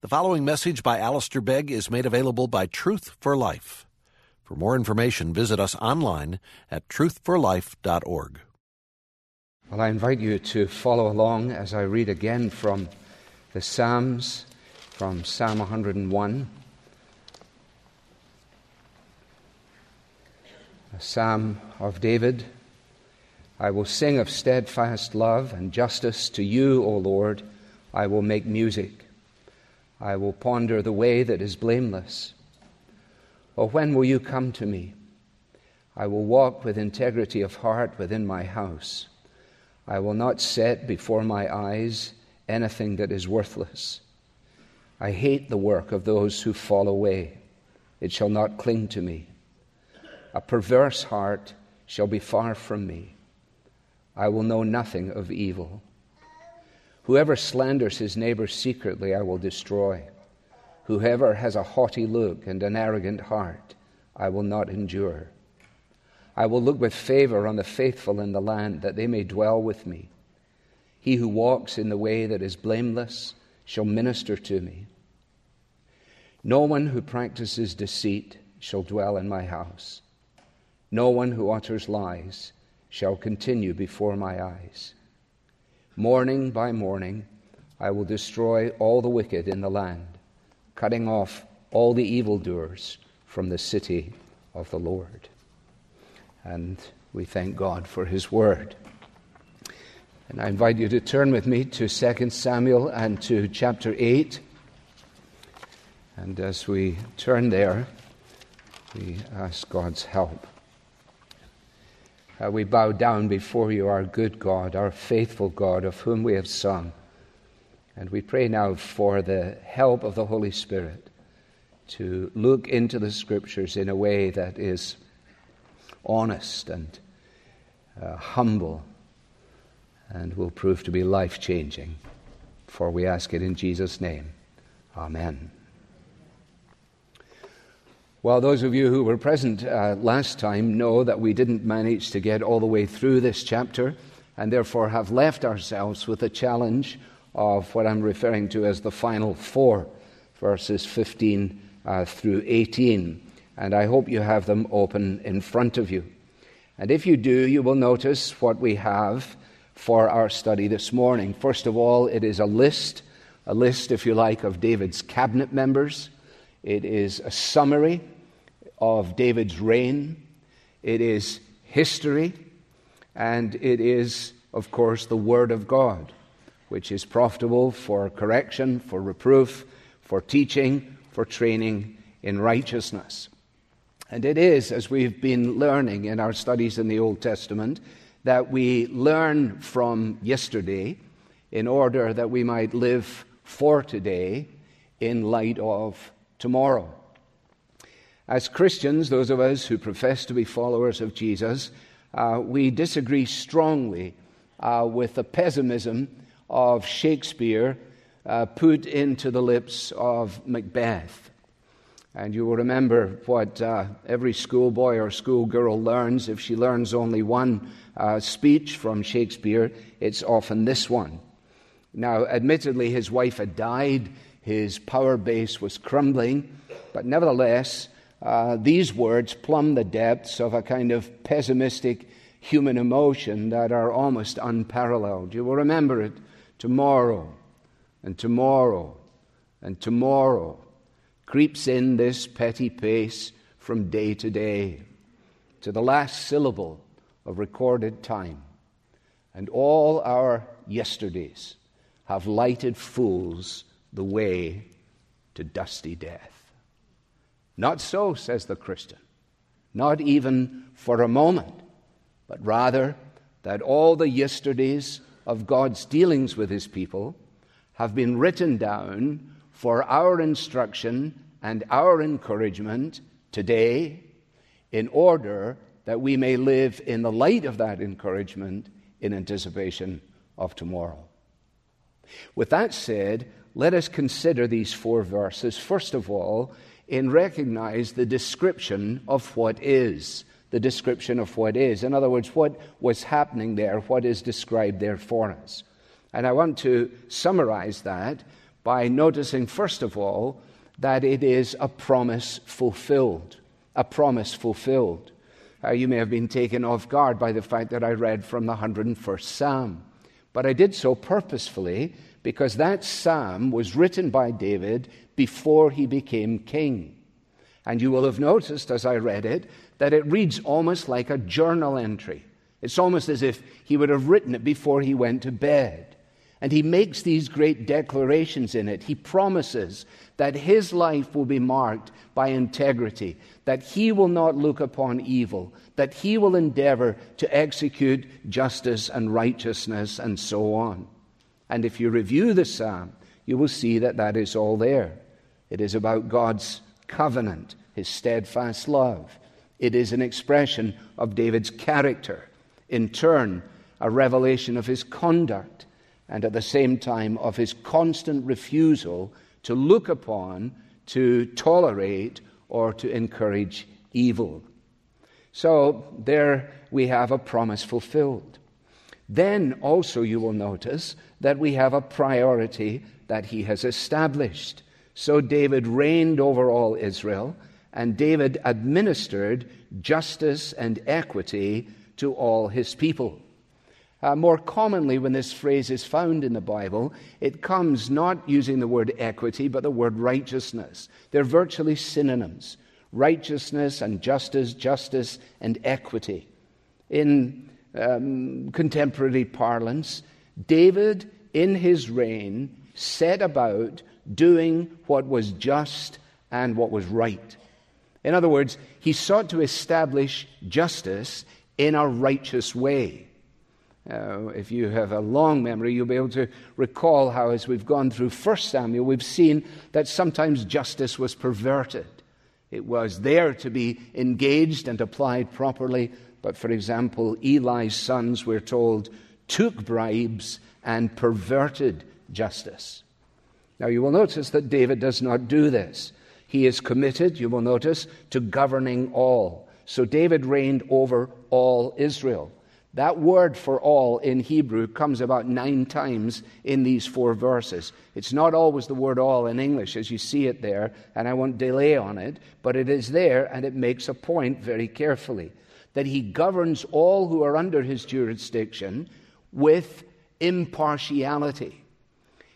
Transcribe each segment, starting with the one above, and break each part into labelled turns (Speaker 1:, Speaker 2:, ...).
Speaker 1: The following message by Alistair Begg is made available by Truth for Life. For more information, visit us online at truthforlife.org.
Speaker 2: Well, I invite you to follow along as I read again from the Psalms, from Psalm 101. A psalm of David. I will sing of steadfast love and justice to you, O Lord. I will make music. I will ponder the way that is blameless. Or when will you come to me? I will walk with integrity of heart within my house. I will not set before my eyes anything that is worthless. I hate the work of those who fall away. It shall not cling to me. A perverse heart shall be far from me. I will know nothing of evil. Whoever slanders his neighbor secretly, I will destroy. Whoever has a haughty look and an arrogant heart, I will not endure. I will look with favor on the faithful in the land, that they may dwell with me. He who walks in the way that is blameless shall minister to me. No one who practices deceit shall dwell in my house. No one who utters lies shall continue before my eyes. Morning by morning, I will destroy all the wicked in the land, cutting off all the evildoers from the city of the Lord. And we thank God for his word. And I invite you to turn with me to 2 Samuel and to chapter 8. And as we turn there, we ask God's help. Uh, we bow down before you, our good God, our faithful God, of whom we have sung. And we pray now for the help of the Holy Spirit to look into the Scriptures in a way that is honest and uh, humble and will prove to be life changing. For we ask it in Jesus' name. Amen. Well, those of you who were present uh, last time know that we didn't manage to get all the way through this chapter and therefore have left ourselves with the challenge of what I'm referring to as the final four, verses 15 uh, through 18. And I hope you have them open in front of you. And if you do, you will notice what we have for our study this morning. First of all, it is a list, a list, if you like, of David's cabinet members. It is a summary of David's reign. It is history. And it is, of course, the Word of God, which is profitable for correction, for reproof, for teaching, for training in righteousness. And it is, as we've been learning in our studies in the Old Testament, that we learn from yesterday in order that we might live for today in light of tomorrow. As Christians, those of us who profess to be followers of Jesus, uh, we disagree strongly uh, with the pessimism of Shakespeare uh, put into the lips of Macbeth. And you will remember what uh, every schoolboy or schoolgirl learns. If she learns only one uh, speech from Shakespeare, it's often this one. Now, admittedly, his wife had died his power base was crumbling, but nevertheless, uh, these words plumb the depths of a kind of pessimistic human emotion that are almost unparalleled. You will remember it tomorrow, and tomorrow, and tomorrow creeps in this petty pace from day to day to the last syllable of recorded time. And all our yesterdays have lighted fools the way to dusty death. Not so, says the Christian, not even for a moment, but rather that all the yesterdays of God's dealings with his people have been written down for our instruction and our encouragement today in order that we may live in the light of that encouragement in anticipation of tomorrow. With that said, let us consider these four verses, first of all, and recognize the description of what is. The description of what is. In other words, what was happening there, what is described there for us. And I want to summarize that by noticing, first of all, that it is a promise fulfilled. A promise fulfilled. Uh, you may have been taken off guard by the fact that I read from the 101st Psalm. But I did so purposefully because that psalm was written by David before he became king. And you will have noticed as I read it that it reads almost like a journal entry. It's almost as if he would have written it before he went to bed. And he makes these great declarations in it. He promises that his life will be marked by integrity, that he will not look upon evil, that he will endeavor to execute justice and righteousness, and so on. And if you review the psalm, you will see that that is all there. It is about God's covenant, his steadfast love. It is an expression of David's character, in turn, a revelation of his conduct and at the same time of his constant refusal to look upon, to tolerate, or to encourage evil. So there we have a promise fulfilled. Then also you will notice that we have a priority that he has established. So David reigned over all Israel, and David administered justice and equity to all his people. Uh, more commonly, when this phrase is found in the Bible, it comes not using the word equity, but the word righteousness. They're virtually synonyms righteousness and justice, justice and equity. In um, contemporary parlance, David, in his reign, set about doing what was just and what was right. In other words, he sought to establish justice in a righteous way. Uh, if you have a long memory, you'll be able to recall how, as we've gone through 1 Samuel, we've seen that sometimes justice was perverted. It was there to be engaged and applied properly, but for example, Eli's sons, we're told, took bribes and perverted justice. Now, you will notice that David does not do this. He is committed, you will notice, to governing all. So David reigned over all Israel. That word for all in Hebrew comes about nine times in these four verses. It's not always the word all in English as you see it there, and I won't delay on it, but it is there and it makes a point very carefully that he governs all who are under his jurisdiction with impartiality.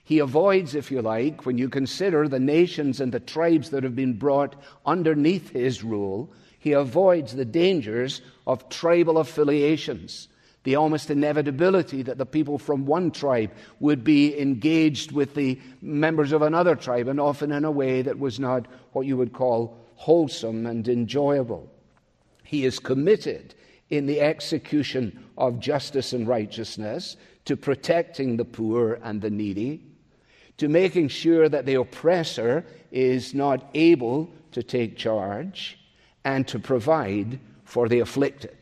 Speaker 2: He avoids, if you like, when you consider the nations and the tribes that have been brought underneath his rule, he avoids the dangers of tribal affiliations, the almost inevitability that the people from one tribe would be engaged with the members of another tribe, and often in a way that was not what you would call wholesome and enjoyable. He is committed in the execution of justice and righteousness to protecting the poor and the needy, to making sure that the oppressor is not able to take charge and to provide for the afflicted.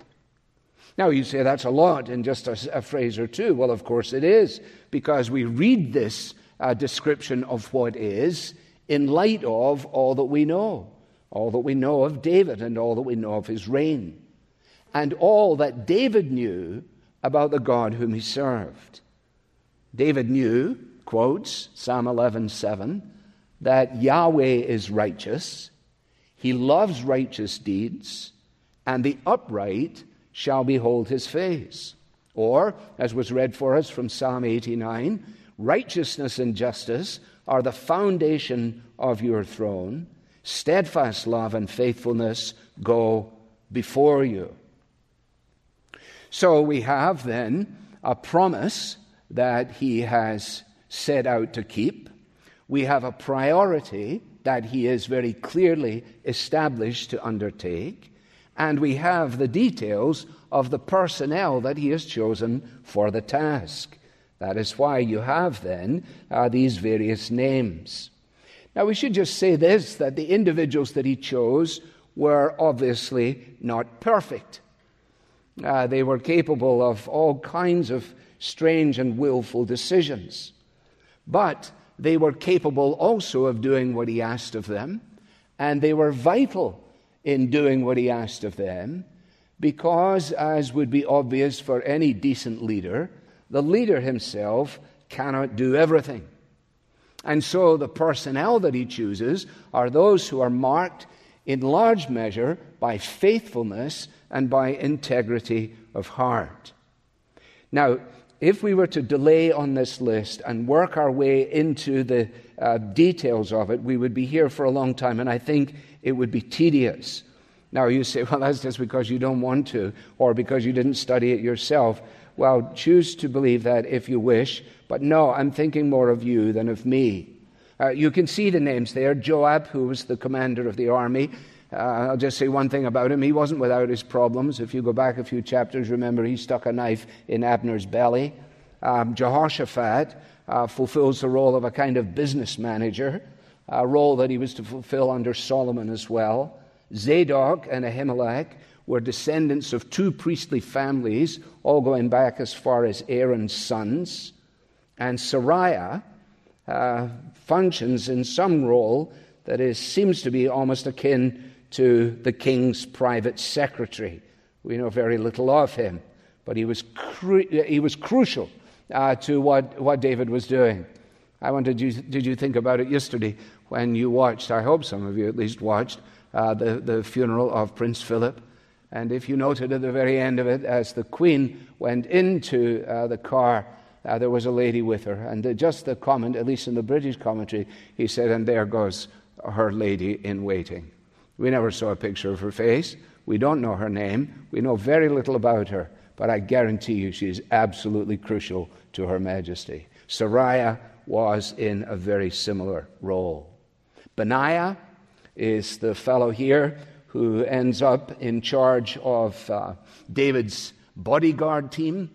Speaker 2: Now, you say that's a lot in just a, a phrase or two. Well, of course it is, because we read this uh, description of what is in light of all that we know, all that we know of David and all that we know of his reign, and all that David knew about the God whom he served. David knew, quotes Psalm 11:7, that Yahweh is righteous he loves righteous deeds, and the upright shall behold his face. Or, as was read for us from Psalm 89, righteousness and justice are the foundation of your throne. Steadfast love and faithfulness go before you. So we have then a promise that he has set out to keep. We have a priority that he is very clearly established to undertake, and we have the details of the personnel that he has chosen for the task. That is why you have then uh, these various names. Now, we should just say this that the individuals that he chose were obviously not perfect. Uh, they were capable of all kinds of strange and willful decisions. But they were capable also of doing what he asked of them, and they were vital in doing what he asked of them, because, as would be obvious for any decent leader, the leader himself cannot do everything. And so the personnel that he chooses are those who are marked in large measure by faithfulness and by integrity of heart. Now, if we were to delay on this list and work our way into the uh, details of it, we would be here for a long time, and I think it would be tedious. Now, you say, well, that's just because you don't want to, or because you didn't study it yourself. Well, choose to believe that if you wish, but no, I'm thinking more of you than of me. Uh, you can see the names there Joab, who was the commander of the army. Uh, I'll just say one thing about him. He wasn't without his problems. If you go back a few chapters, remember he stuck a knife in Abner's belly. Um, Jehoshaphat uh, fulfills the role of a kind of business manager, a role that he was to fulfill under Solomon as well. Zadok and Ahimelech were descendants of two priestly families, all going back as far as Aaron's sons. And Seraiah uh, functions in some role that is, seems to be almost akin to the king's private secretary. We know very little of him, but he was, cru- he was crucial uh, to what, what David was doing. I wonder, did you, did you think about it yesterday when you watched, I hope some of you at least watched, uh, the, the funeral of Prince Philip? And if you noted at the very end of it, as the Queen went into uh, the car, uh, there was a lady with her. And uh, just the comment, at least in the British commentary, he said, And there goes her lady in waiting. We never saw a picture of her face. We don't know her name. We know very little about her. But I guarantee you she is absolutely crucial to Her Majesty. Seraiah was in a very similar role. Benaiah is the fellow here who ends up in charge of uh, David's bodyguard team.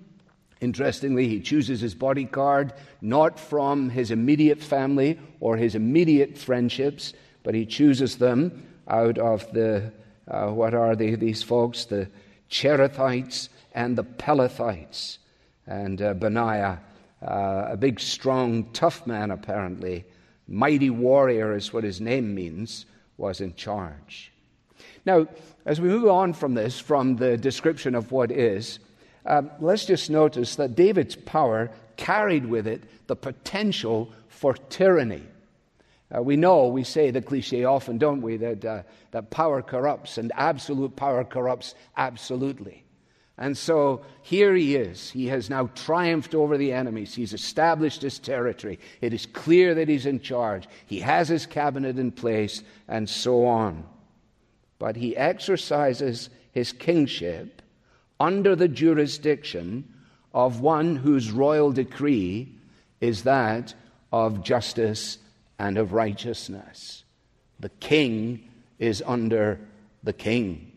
Speaker 2: Interestingly, he chooses his bodyguard not from his immediate family or his immediate friendships, but he chooses them out of the, uh, what are they, these folks? The Cherethites and the Pelethites. And uh, Benaiah, uh, a big, strong, tough man apparently, mighty warrior is what his name means, was in charge. Now, as we move on from this, from the description of what is, um, let's just notice that David's power carried with it the potential for tyranny. Uh, we know, we say the cliche often, don't we, that, uh, that power corrupts and absolute power corrupts absolutely. And so here he is. He has now triumphed over the enemies. He's established his territory. It is clear that he's in charge. He has his cabinet in place, and so on. But he exercises his kingship under the jurisdiction of one whose royal decree is that of justice and of righteousness. The king is under the king.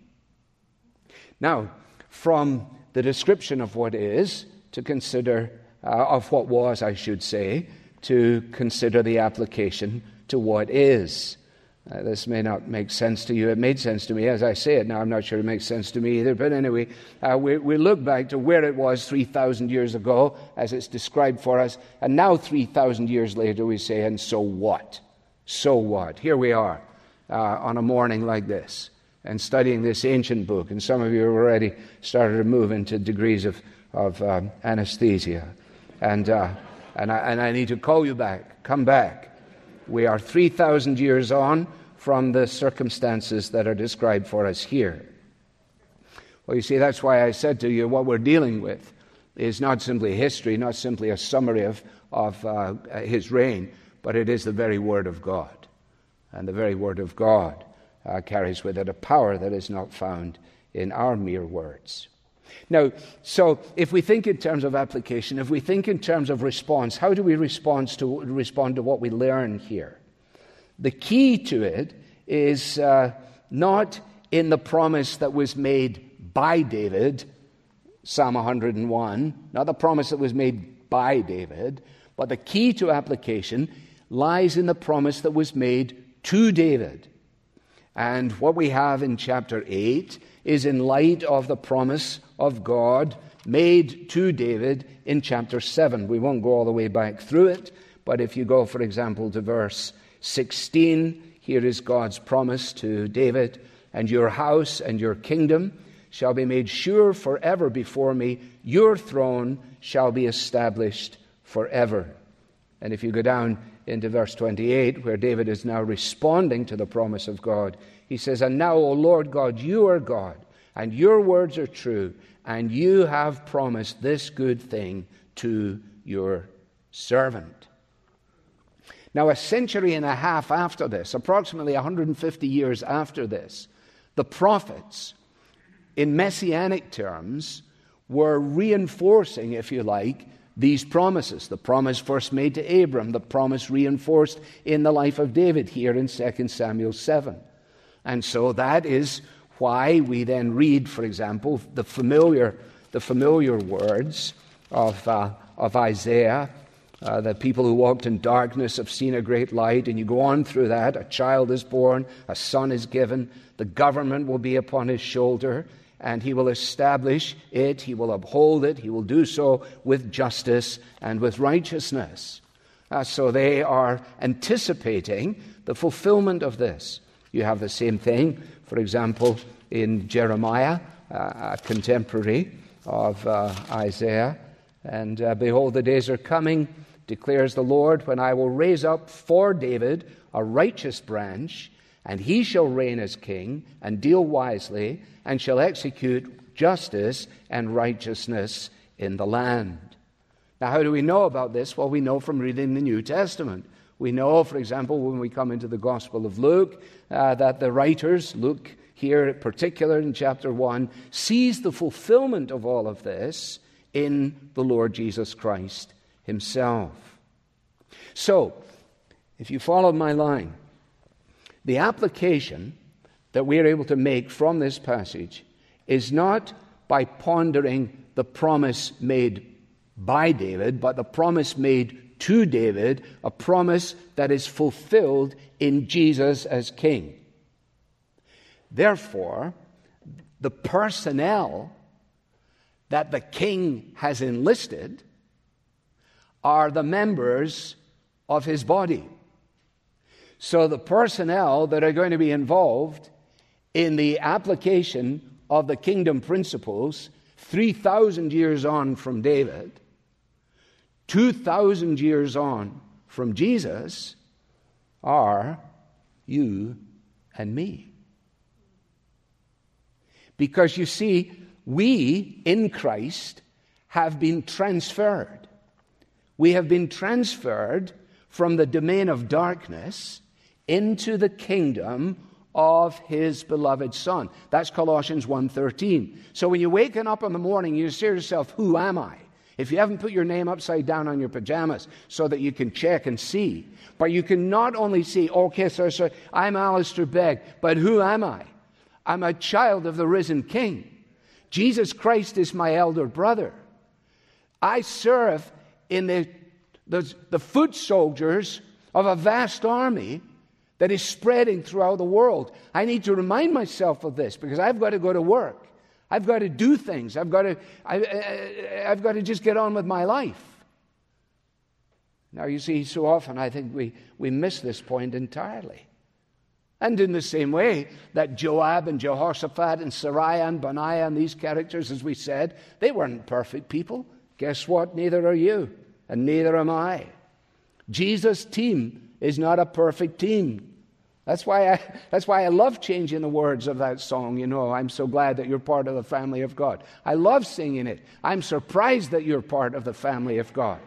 Speaker 2: Now, from the description of what is, to consider, uh, of what was, I should say, to consider the application to what is. Uh, this may not make sense to you. It made sense to me as I say it now. I'm not sure it makes sense to me either. But anyway, uh, we, we look back to where it was 3,000 years ago as it's described for us. And now, 3,000 years later, we say, and so what? So what? Here we are uh, on a morning like this and studying this ancient book. And some of you have already started to move into degrees of, of um, anesthesia. And, uh, and, I, and I need to call you back. Come back. We are 3,000 years on from the circumstances that are described for us here. Well, you see, that's why I said to you what we're dealing with is not simply history, not simply a summary of, of uh, his reign, but it is the very Word of God. And the very Word of God uh, carries with it a power that is not found in our mere words. Now, so if we think in terms of application, if we think in terms of response, how do we respond to, respond to what we learn here? The key to it is uh, not in the promise that was made by David, Psalm 101, not the promise that was made by David, but the key to application lies in the promise that was made to David. And what we have in chapter 8 is in light of the promise of God made to David in chapter 7. We won't go all the way back through it, but if you go, for example, to verse 16, here is God's promise to David And your house and your kingdom shall be made sure forever before me, your throne shall be established forever. And if you go down into verse 28, where David is now responding to the promise of God. He says, And now, O Lord God, you are God, and your words are true, and you have promised this good thing to your servant. Now, a century and a half after this, approximately 150 years after this, the prophets, in messianic terms, were reinforcing, if you like, these promises. The promise first made to Abram, the promise reinforced in the life of David here in 2 Samuel 7. And so that is why we then read, for example, the familiar, the familiar words of, uh, of Isaiah. Uh, the people who walked in darkness have seen a great light, and you go on through that. A child is born, a son is given, the government will be upon his shoulder, and he will establish it, he will uphold it, he will do so with justice and with righteousness. Uh, so they are anticipating the fulfillment of this. You have the same thing, for example, in Jeremiah, uh, a contemporary of uh, Isaiah. And uh, behold, the days are coming, declares the Lord, when I will raise up for David a righteous branch, and he shall reign as king and deal wisely and shall execute justice and righteousness in the land. Now, how do we know about this? Well, we know from reading the New Testament. We know, for example, when we come into the Gospel of Luke, uh, that the writers, Luke here in particular in chapter 1, sees the fulfillment of all of this in the Lord Jesus Christ himself. So, if you follow my line, the application that we are able to make from this passage is not by pondering the promise made by David, but the promise made to David, a promise that is fulfilled in Jesus as king. Therefore, the personnel that the king has enlisted are the members of his body. So, the personnel that are going to be involved in the application of the kingdom principles 3,000 years on from David, 2,000 years on from Jesus, are you and me. Because you see, we in Christ have been transferred. We have been transferred from the domain of darkness into the kingdom of his beloved son. That's Colossians 1:13. So when you're waking up in the morning, you say to yourself, "Who am I?" If you haven't put your name upside down on your pajamas so that you can check and see, but you can not only see, okay, sir, sir, I'm Alistair Begg, but who am I? I'm a child of the risen King. Jesus Christ is my elder brother. I serve in the, the, the foot soldiers of a vast army that is spreading throughout the world. I need to remind myself of this because I've got to go to work. I've got to do things. I've got to, I, have got to just get on with my life. Now, you see, so often I think we, we miss this point entirely. And in the same way that Joab and Jehoshaphat and Seraiah and Benaiah and these characters, as we said, they weren't perfect people. Guess what? Neither are you, and neither am I. Jesus' team is not a perfect team. That's why, I, that's why I love changing the words of that song. You know, I'm so glad that you're part of the family of God. I love singing it. I'm surprised that you're part of the family of God.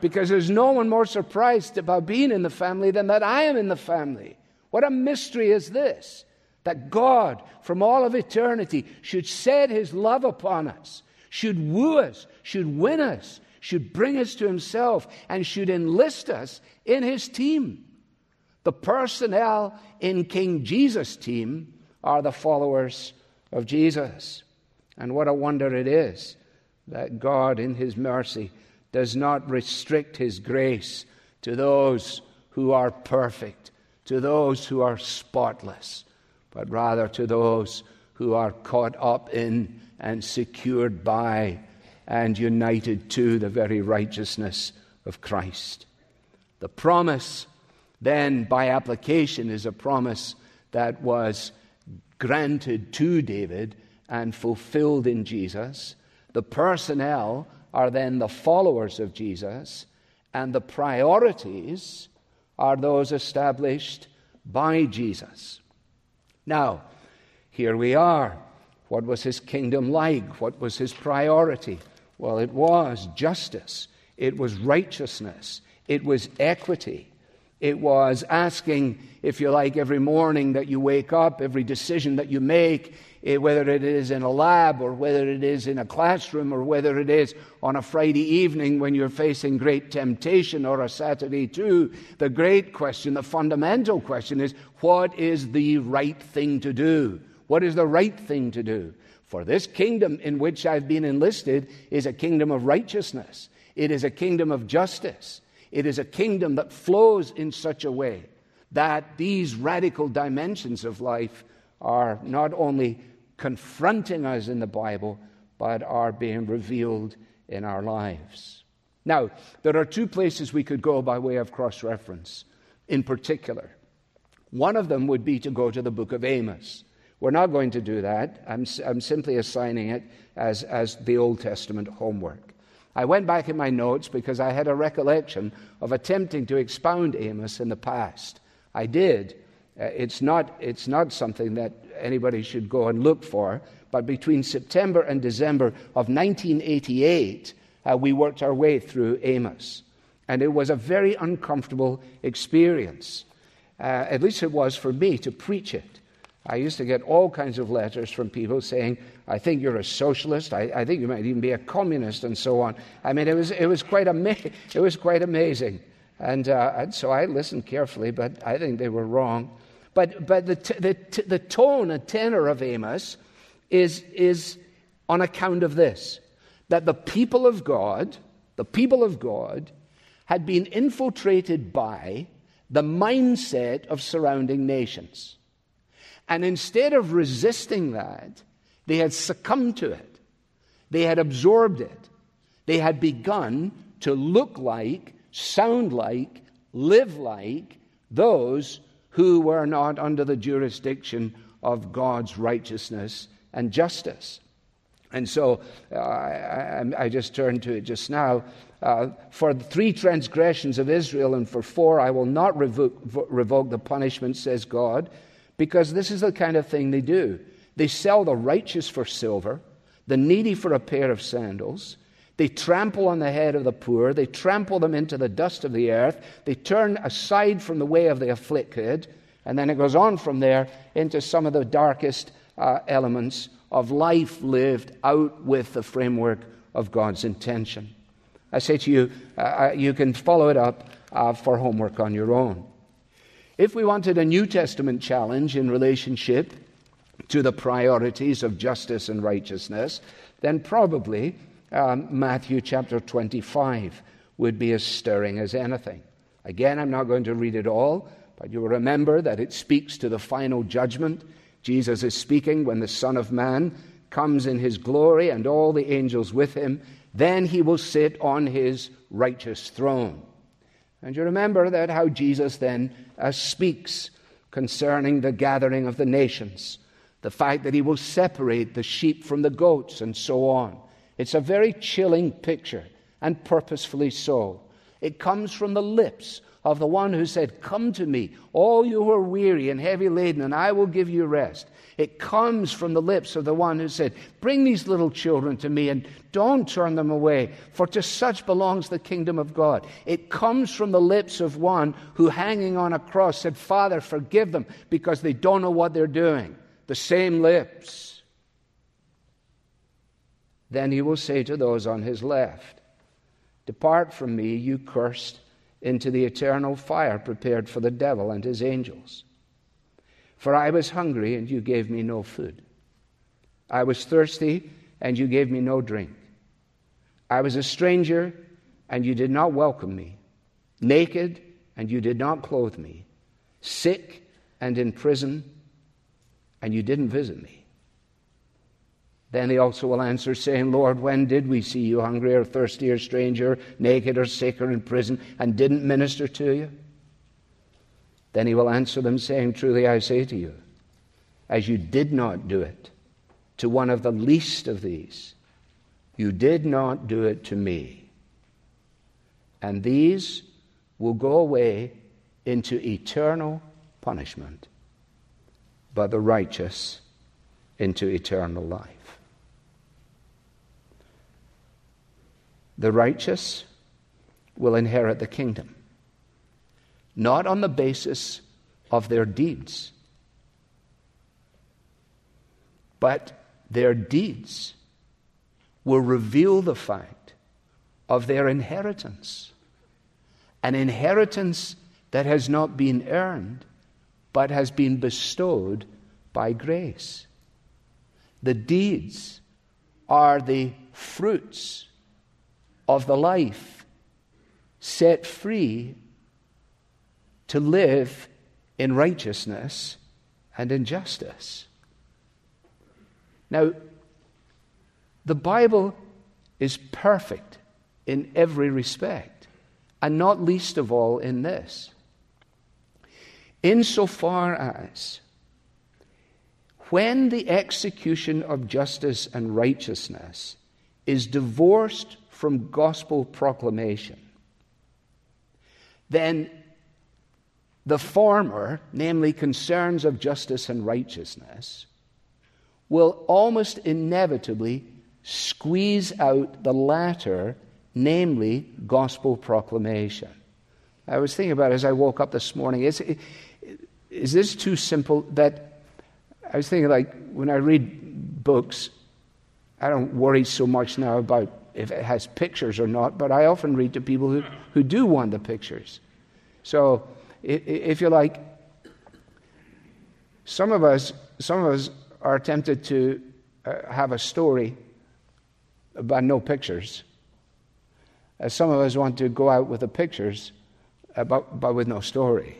Speaker 2: Because there's no one more surprised about being in the family than that I am in the family. What a mystery is this? That God, from all of eternity, should set his love upon us, should woo us, should win us, should bring us to himself, and should enlist us in his team. The personnel in King Jesus' team are the followers of Jesus. And what a wonder it is that God, in His mercy, does not restrict His grace to those who are perfect, to those who are spotless, but rather to those who are caught up in and secured by and united to the very righteousness of Christ. The promise then by application is a promise that was granted to David and fulfilled in Jesus. The personnel are then the followers of Jesus, and the priorities are those established by Jesus. Now, here we are. What was his kingdom like? What was his priority? Well, it was justice, it was righteousness, it was equity. It was asking, if you like, every morning that you wake up, every decision that you make, eh, whether it is in a lab or whether it is in a classroom or whether it is on a Friday evening when you're facing great temptation or a Saturday too, the great question, the fundamental question is what is the right thing to do? What is the right thing to do? For this kingdom in which I've been enlisted is a kingdom of righteousness, it is a kingdom of justice. It is a kingdom that flows in such a way that these radical dimensions of life are not only confronting us in the Bible, but are being revealed in our lives. Now, there are two places we could go by way of cross reference in particular. One of them would be to go to the book of Amos. We're not going to do that. I'm, I'm simply assigning it as, as the Old Testament homework. I went back in my notes because I had a recollection of attempting to expound Amos in the past. I did. Uh, it's, not, it's not something that anybody should go and look for, but between September and December of 1988, uh, we worked our way through Amos. And it was a very uncomfortable experience. Uh, at least it was for me to preach it. I used to get all kinds of letters from people saying, I think you're a socialist. I, I think you might even be a communist, and so on. I mean, it was, it was, quite, ama- it was quite amazing. And, uh, and so I listened carefully, but I think they were wrong. But, but the, t- the, t- the tone and tenor of Amos is, is on account of this that the people of God, the people of God, had been infiltrated by the mindset of surrounding nations. And instead of resisting that, they had succumbed to it. They had absorbed it. They had begun to look like, sound like, live like those who were not under the jurisdiction of God's righteousness and justice. And so uh, I, I, just turned to it just now. Uh, for the three transgressions of Israel and for four, I will not revoke, revoke the punishment, says God because this is the kind of thing they do. They sell the righteous for silver, the needy for a pair of sandals. They trample on the head of the poor. They trample them into the dust of the earth. They turn aside from the way of the afflicted. And then it goes on from there into some of the darkest uh, elements of life lived out with the framework of God's intention. I say to you, uh, uh you can follow it up uh, for homework on your own. If we wanted a New Testament challenge in relationship to the priorities of justice and righteousness, then probably um, Matthew chapter 25 would be as stirring as anything. Again, I'm not going to read it all, but you will remember that it speaks to the final judgment. Jesus is speaking when the Son of Man comes in his glory and all the angels with him. Then he will sit on his righteous throne. And you remember that how Jesus then uh, speaks concerning the gathering of the nations, the fact that he will separate the sheep from the goats, and so on. It's a very chilling picture, and purposefully so. It comes from the lips of the one who said, Come to me, all you who are weary and heavy laden, and I will give you rest. It comes from the lips of the one who said, Bring these little children to me and don't turn them away, for to such belongs the kingdom of God. It comes from the lips of one who, hanging on a cross, said, Father, forgive them because they don't know what they're doing. The same lips. Then he will say to those on his left, Depart from me, you cursed, into the eternal fire prepared for the devil and his angels. For I was hungry, and you gave me no food. I was thirsty, and you gave me no drink. I was a stranger, and you did not welcome me. Naked, and you did not clothe me. Sick and in prison, and you didn't visit me. Then he also will answer, saying, Lord, when did we see you hungry or thirsty or stranger, naked or sick or in prison, and didn't minister to you? Then he will answer them, saying, Truly I say to you, as you did not do it to one of the least of these, you did not do it to me. And these will go away into eternal punishment, but the righteous into eternal life. The righteous will inherit the kingdom, not on the basis of their deeds, but their deeds will reveal the fact of their inheritance. An inheritance that has not been earned, but has been bestowed by grace. The deeds are the fruits of the life set free to live in righteousness and in justice. Now, the Bible is perfect in every respect, and not least of all in this. Insofar as when the execution of justice and righteousness is divorced from gospel proclamation, then the former, namely concerns of justice and righteousness, will almost inevitably squeeze out the latter, namely gospel proclamation. I was thinking about it as I woke up this morning. Is, is this too simple that I was thinking, like, when I read books, I don't worry so much now about if it has pictures or not, but I often read to people who, who do want the pictures. So, if you like, some of us, some of us are tempted to uh, have a story but no pictures. Uh, some of us want to go out with the pictures, uh, but, but with no story.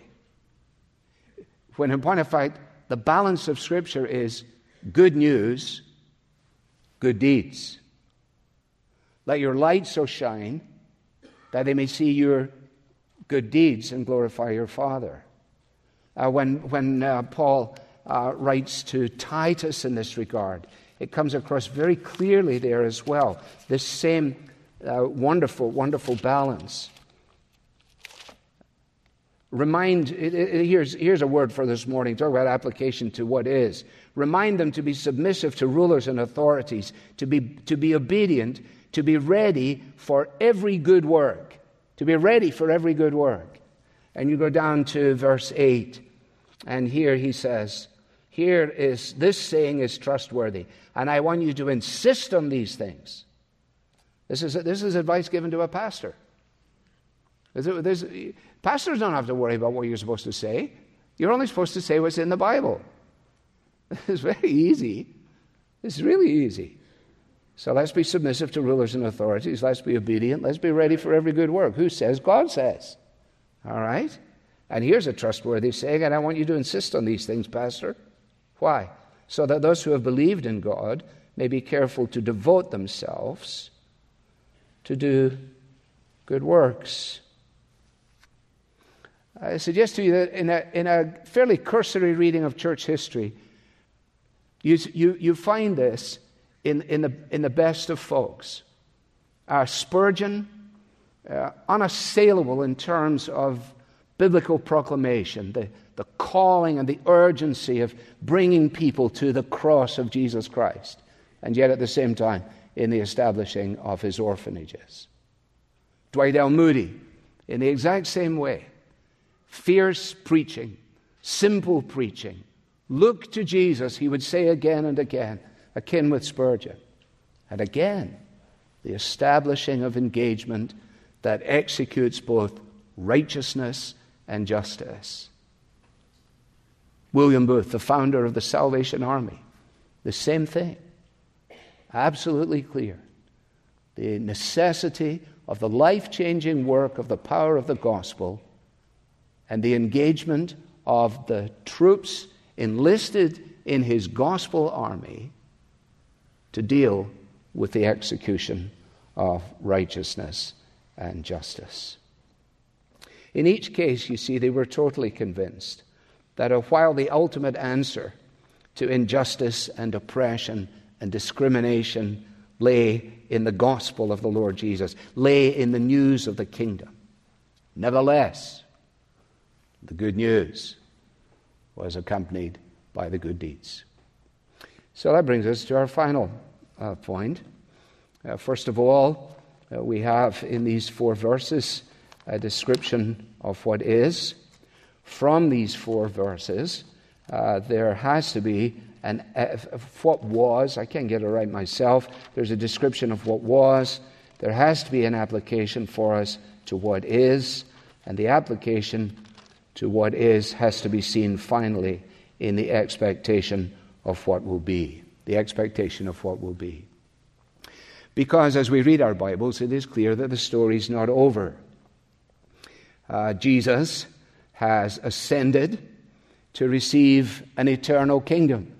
Speaker 2: When in point of fact, the balance of Scripture is good news, good deeds. Let your light so shine that they may see your good deeds and glorify your Father. Uh, when when uh, Paul uh, writes to Titus in this regard, it comes across very clearly there as well. This same uh, wonderful, wonderful balance. Remind, it, it, here's, here's a word for this morning. Talk about application to what is. Remind them to be submissive to rulers and authorities, to be, to be obedient, to be ready for every good work. To be ready for every good work. And you go down to verse 8, and here he says, Here is, this saying is trustworthy. And I want you to insist on these things. This is, this is advice given to a pastor. Pastors don't have to worry about what you're supposed to say. You're only supposed to say what's in the Bible. It's very easy. It's really easy. So let's be submissive to rulers and authorities. Let's be obedient. Let's be ready for every good work. Who says? God says. All right? And here's a trustworthy saying, and I want you to insist on these things, Pastor. Why? so that those who have believed in God may be careful to devote themselves to do good works. I suggest to you that in a, in a fairly cursory reading of church history, you, you, you find this in, in, the, in the best of folks. Uh, Spurgeon, uh, unassailable in terms of biblical proclamation, the, the calling and the urgency of bringing people to the cross of Jesus Christ, and yet at the same time in the establishing of his orphanages. Dwight L. Moody, in the exact same way, fierce preaching, simple preaching. Look to Jesus, he would say again and again, akin with Spurgeon. And again, the establishing of engagement that executes both righteousness and justice. William Booth, the founder of the Salvation Army, the same thing. Absolutely clear. The necessity of the life changing work of the power of the gospel and the engagement of the troops enlisted in his gospel army to deal with the execution of righteousness and justice. In each case, you see, they were totally convinced that while the ultimate answer to injustice and oppression and discrimination lay in the gospel of the Lord Jesus, lay in the news of the kingdom, nevertheless, The good news was accompanied by the good deeds. So that brings us to our final uh, point. Uh, first of all, uh, we have in these four verses a description of what is. From these four verses, uh, there has to be an uh, what was. I can't get it right myself. There's a description of what was. There has to be an application for us to what is, and the application to what is has to be seen finally in the expectation of what will be. The expectation of what will be. Because as we read our Bibles, it is clear that the story is not over. Uh, Jesus has ascended to receive an eternal kingdom.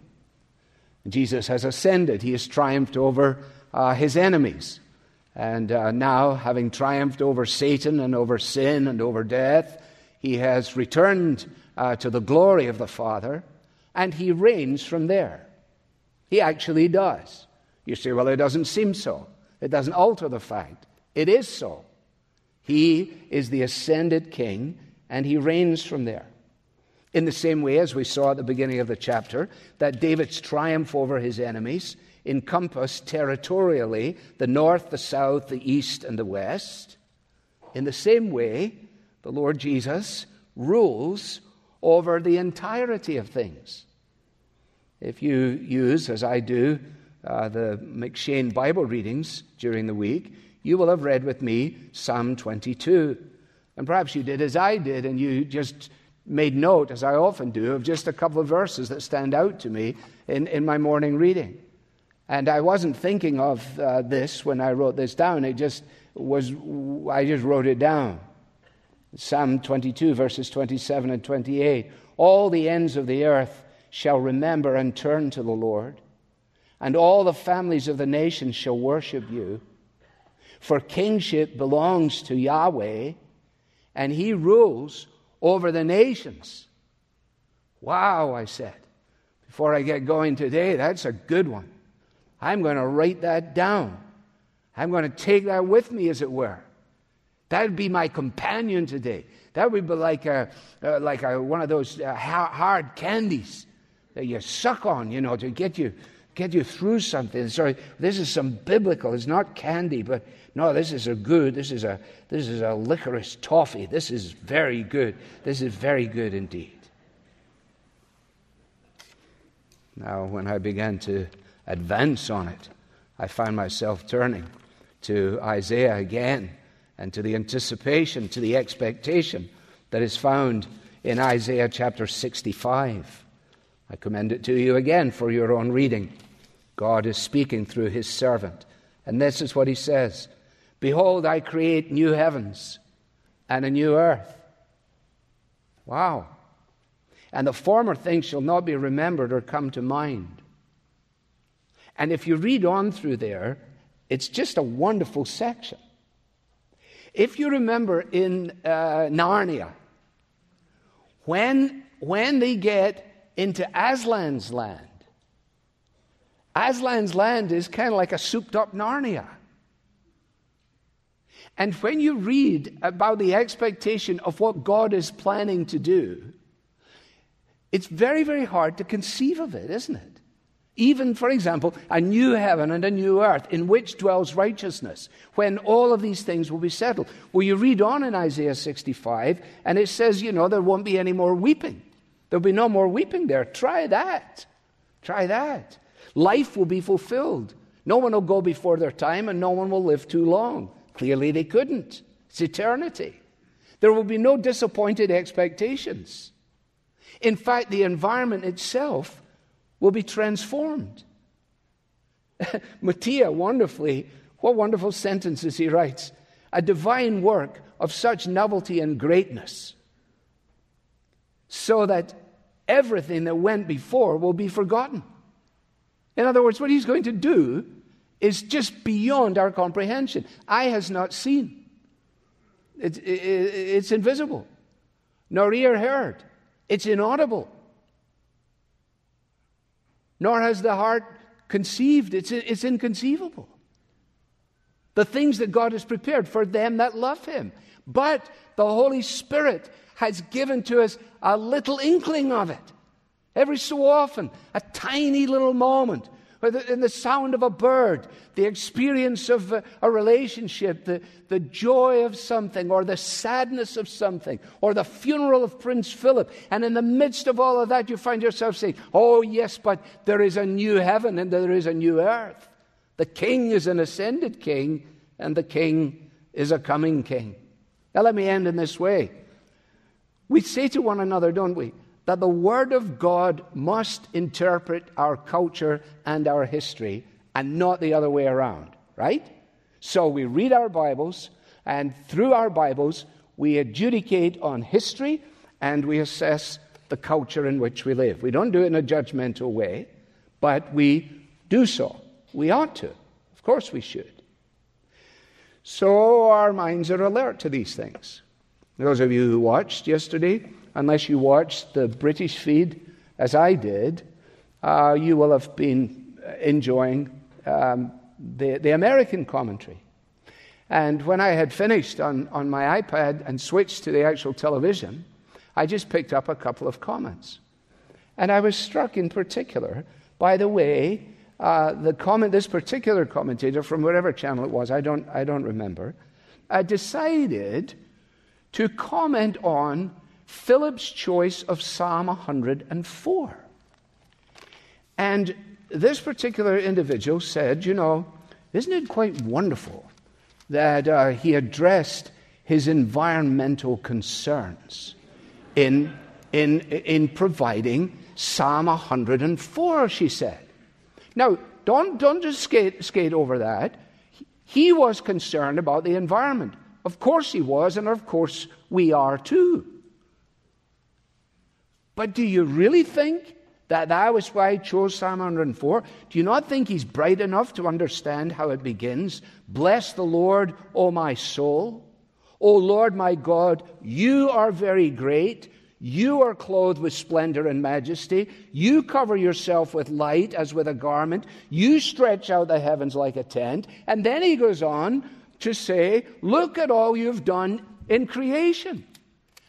Speaker 2: Jesus has ascended, he has triumphed over uh, his enemies. And uh, now, having triumphed over Satan and over sin and over death, he has returned uh, to the glory of the Father and he reigns from there. He actually does. You say, well, it doesn't seem so. It doesn't alter the fact. It is so. He is the ascended king and he reigns from there. In the same way as we saw at the beginning of the chapter, that David's triumph over his enemies encompassed territorially the north, the south, the east, and the west. In the same way, the Lord Jesus rules over the entirety of things. If you use, as I do, uh, the M'Cheyne Bible readings during the week, you will have read with me Psalm 22. And perhaps you did as I did, and you just made note, as I often do, of just a couple of verses that stand out to me in, in my morning reading. And I wasn't thinking of uh, this when I wrote this down. It just was, I just wrote it down. Psalm 22, verses 27 and 28. All the ends of the earth shall remember and turn to the Lord, and all the families of the nations shall worship you. For kingship belongs to Yahweh, and he rules over the nations. Wow, I said. Before I get going today, that's a good one. I'm going to write that down. I'm going to take that with me, as it were. That would be my companion today. That would be like, a, uh, like a, one of those uh, hard candies that you suck on, you know, to get you, get you through something. Sorry, this is some biblical. It's not candy, but no, this is a good. This is a this is a licorice toffee. This is very good. This is very good indeed. Now, when I began to advance on it, I found myself turning to Isaiah again and to the anticipation, to the expectation that is found in Isaiah chapter 65. I commend it to you again for your own reading. God is speaking through his servant. And this is what he says Behold, I create new heavens and a new earth. Wow. And the former things shall not be remembered or come to mind. And if you read on through there, it's just a wonderful section. If you remember in uh, Narnia, when, when they get into Aslan's land, Aslan's land is kind of like a souped up Narnia. And when you read about the expectation of what God is planning to do, it's very, very hard to conceive of it, isn't it? Even, for example, a new heaven and a new earth in which dwells righteousness, when all of these things will be settled. Well, you read on in Isaiah 65, and it says, you know, there won't be any more weeping. There'll be no more weeping there. Try that. Try that. Life will be fulfilled. No one will go before their time, and no one will live too long. Clearly, they couldn't. It's eternity. There will be no disappointed expectations. In fact, the environment itself will be transformed. Motyer wonderfully, what wonderful sentences he writes. A divine work of such novelty and greatness, so that everything that went before will be forgotten. In other words, what he's going to do is just beyond our comprehension. Eye has not seen, it, it, it's invisible, nor ear heard, it's inaudible, nor has the heart conceived, it's, it's inconceivable. The things that God has prepared for them that love Him. But the Holy Spirit has given to us a little inkling of it. Every so often, a tiny little moment, in the sound of a bird, the experience of a, a, relationship, the, the joy of something, or the sadness of something, or the funeral of Prince Philip. And in the midst of all of that, you find yourself saying, Oh, yes, but there is a new heaven and there is a new earth. The king is an ascended king, and the king is a coming king. Now, let me end in this way. We say to one another, don't we, that the Word of God must interpret our culture and our history and not the other way around, right? So we read our Bibles, and through our Bibles, we adjudicate on history and we assess the culture in which we live. We don't do it in a judgmental way, but we do so. We ought to. Of course, we should. So our minds are alert to these things. Those of you who watched yesterday, unless you watched the British feed as I did, uh, you will have been enjoying um, the, the American commentary. And when I had finished on, on my iPad and switched to the actual television, I just picked up a couple of comments. And I was struck in particular by the way uh, the comment, this particular commentator from whatever channel it was, I don't, I don't remember, uh, decided to comment on Philip's choice of Psalm 104. And this particular individual said, You know, isn't it quite wonderful that uh, he addressed his environmental concerns in, in, in providing Psalm 104, she said. Now, don't, don't just skate, skate over that. He was concerned about the environment. Of course he was, and of course we are too. But do you really think that that was why he chose Psalm 104? Do you not think he's bright enough to understand how it begins? Bless the Lord, O my soul. O Lord my God, you are very great. You are clothed with splendor and majesty. You cover yourself with light as with a garment. You stretch out the heavens like a tent. And then he goes on to say, Look at all you've done in creation.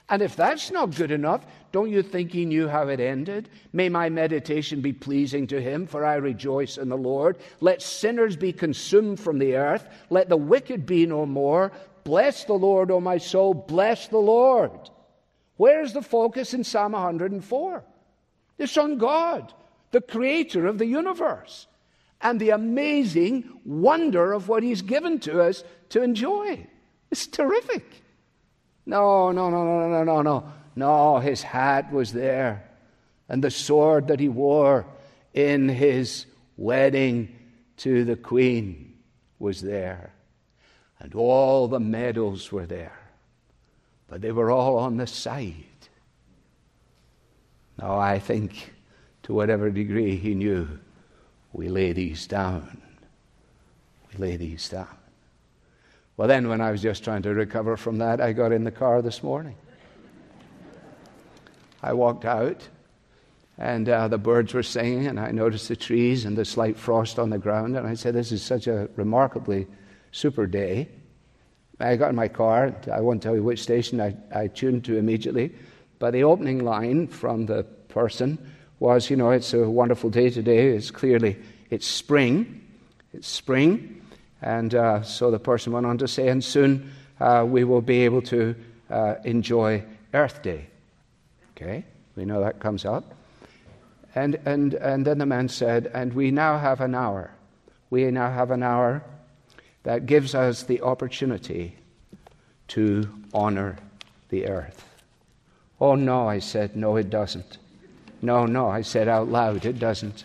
Speaker 2: And if that's not good enough, don't you think he knew how it ended? May my meditation be pleasing to him, for I rejoice in the Lord. Let sinners be consumed from the earth. Let the wicked be no more. Bless the Lord, O my soul. Bless the Lord. Where's the focus in Psalm 104? It's on God, the creator of the universe, and the amazing wonder of what He's given to us to enjoy. It's terrific. No, no, no, no, no, no, no. No, his hat was there, and the sword that he wore in his wedding to the queen was there, and all the medals were there but they were all on the side. Now, I think to whatever degree he knew, we lay these down. We lay these down. Well, then, when I was just trying to recover from that, I got in the car this morning. I walked out, and uh, the birds were singing, and I noticed the trees and the slight frost on the ground, and I said, This is such a remarkably super day. I got in my car. I won't tell you which station I, I tuned to immediately. But the opening line from the person was, you know, it's a wonderful day today. It's clearly, it's spring. It's spring. And uh, so the person went on to say, and soon uh, we will be able to uh, enjoy Earth Day. Okay? We know that comes up. And, and, and then the man said, and we now have an hour. We now have an hour that gives us the opportunity to honor the earth. Oh, no, I said, no, it doesn't. No, no, I said out loud, it doesn't.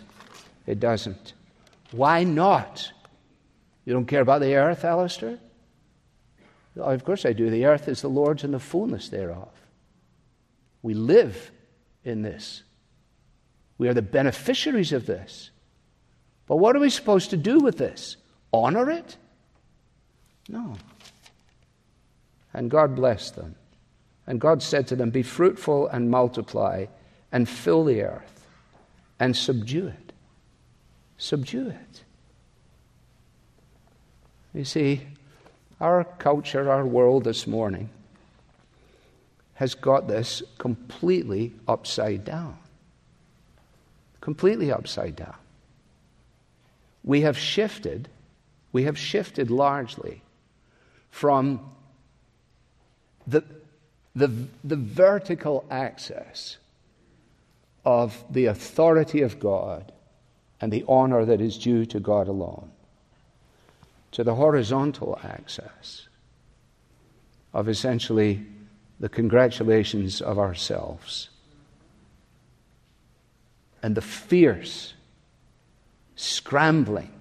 Speaker 2: It doesn't. Why not? You don't care about the earth, Alistair? Of course I do. The earth is the Lord's and the fullness thereof. We live in this. We are the beneficiaries of this. But what are we supposed to do with this? Honor it? No. And God blessed them. And God said to them, Be fruitful and multiply and fill the earth and subdue it. Subdue it. You see, our culture, our world this morning has got this completely upside down. Completely upside down. We have shifted, we have shifted largely from the, the, the vertical access of the authority of God and the honor that is due to God alone to the horizontal access of essentially the congratulations of ourselves and the fierce scrambling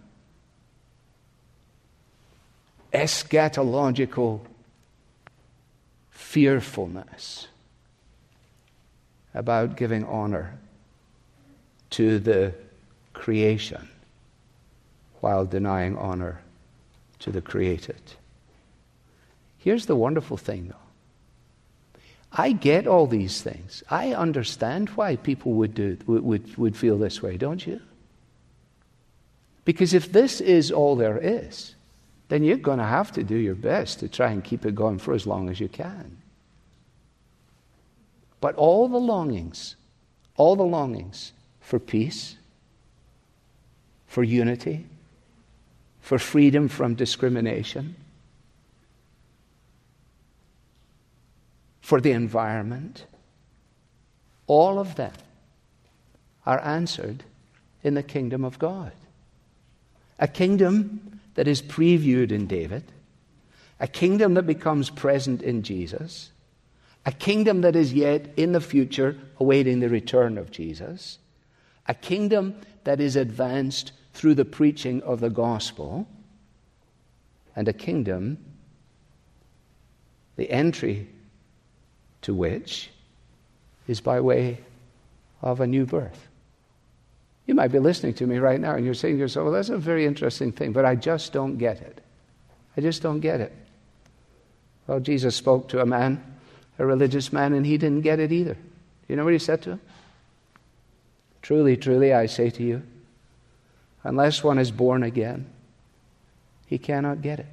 Speaker 2: eschatological fearfulness about giving honor to the creation while denying honor to the created. Here's the wonderful thing, though. I get all these things. I understand why people would, do, would, would feel this way, don't you? Because if this is all there is, then you're going to have to do your best to try and keep it going for as long as you can. But all the longings, all the longings for peace, for unity, for freedom from discrimination, for the environment, all of them are answered in the kingdom of God. A kingdom that is previewed in David, a kingdom that becomes present in Jesus, a kingdom that is yet in the future awaiting the return of Jesus, a kingdom that is advanced through the preaching of the gospel, and a kingdom, the entry to which is by way of a new birth. You might be listening to me right now and you're saying to yourself, well, that's a very interesting thing, but I just don't get it. I just don't get it. Well, Jesus spoke to a man, a religious man, and he didn't get it either. Do you know what he said to him? Truly, truly, I say to you, unless one is born again, he cannot get it.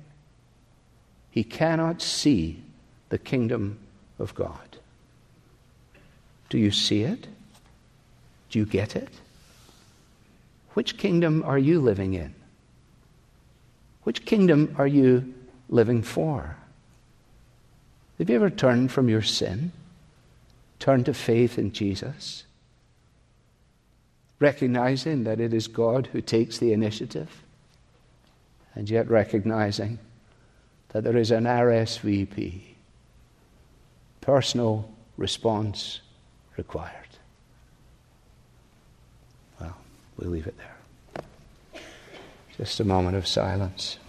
Speaker 2: He cannot see the kingdom of God. Do you see it? Do you get it? Which kingdom are you living in? Which kingdom are you living for? Have you ever turned from your sin? Turned to faith in Jesus? Recognizing that it is God who takes the initiative, and yet recognizing that there is an RSVP, personal response required. Well, we'll leave it there. Just a moment of silence.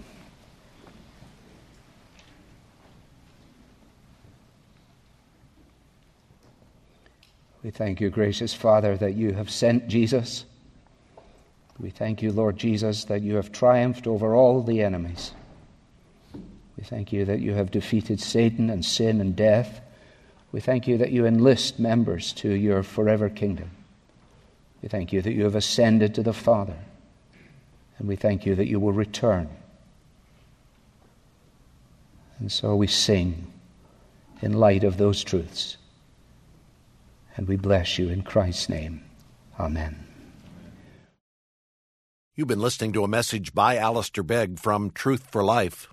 Speaker 2: We thank you, gracious Father, that you have sent Jesus. We thank you, Lord Jesus, that you have triumphed over all the enemies. We thank you that you have defeated Satan and sin and death. We thank you that you enlist members to your forever kingdom. We thank you that you have ascended to the Father. And we thank you that you will return. And so we sing in light of those truths. And we bless you in Christ's name. Amen.
Speaker 1: You've been listening to a message by Alistair Begg from Truth for Life,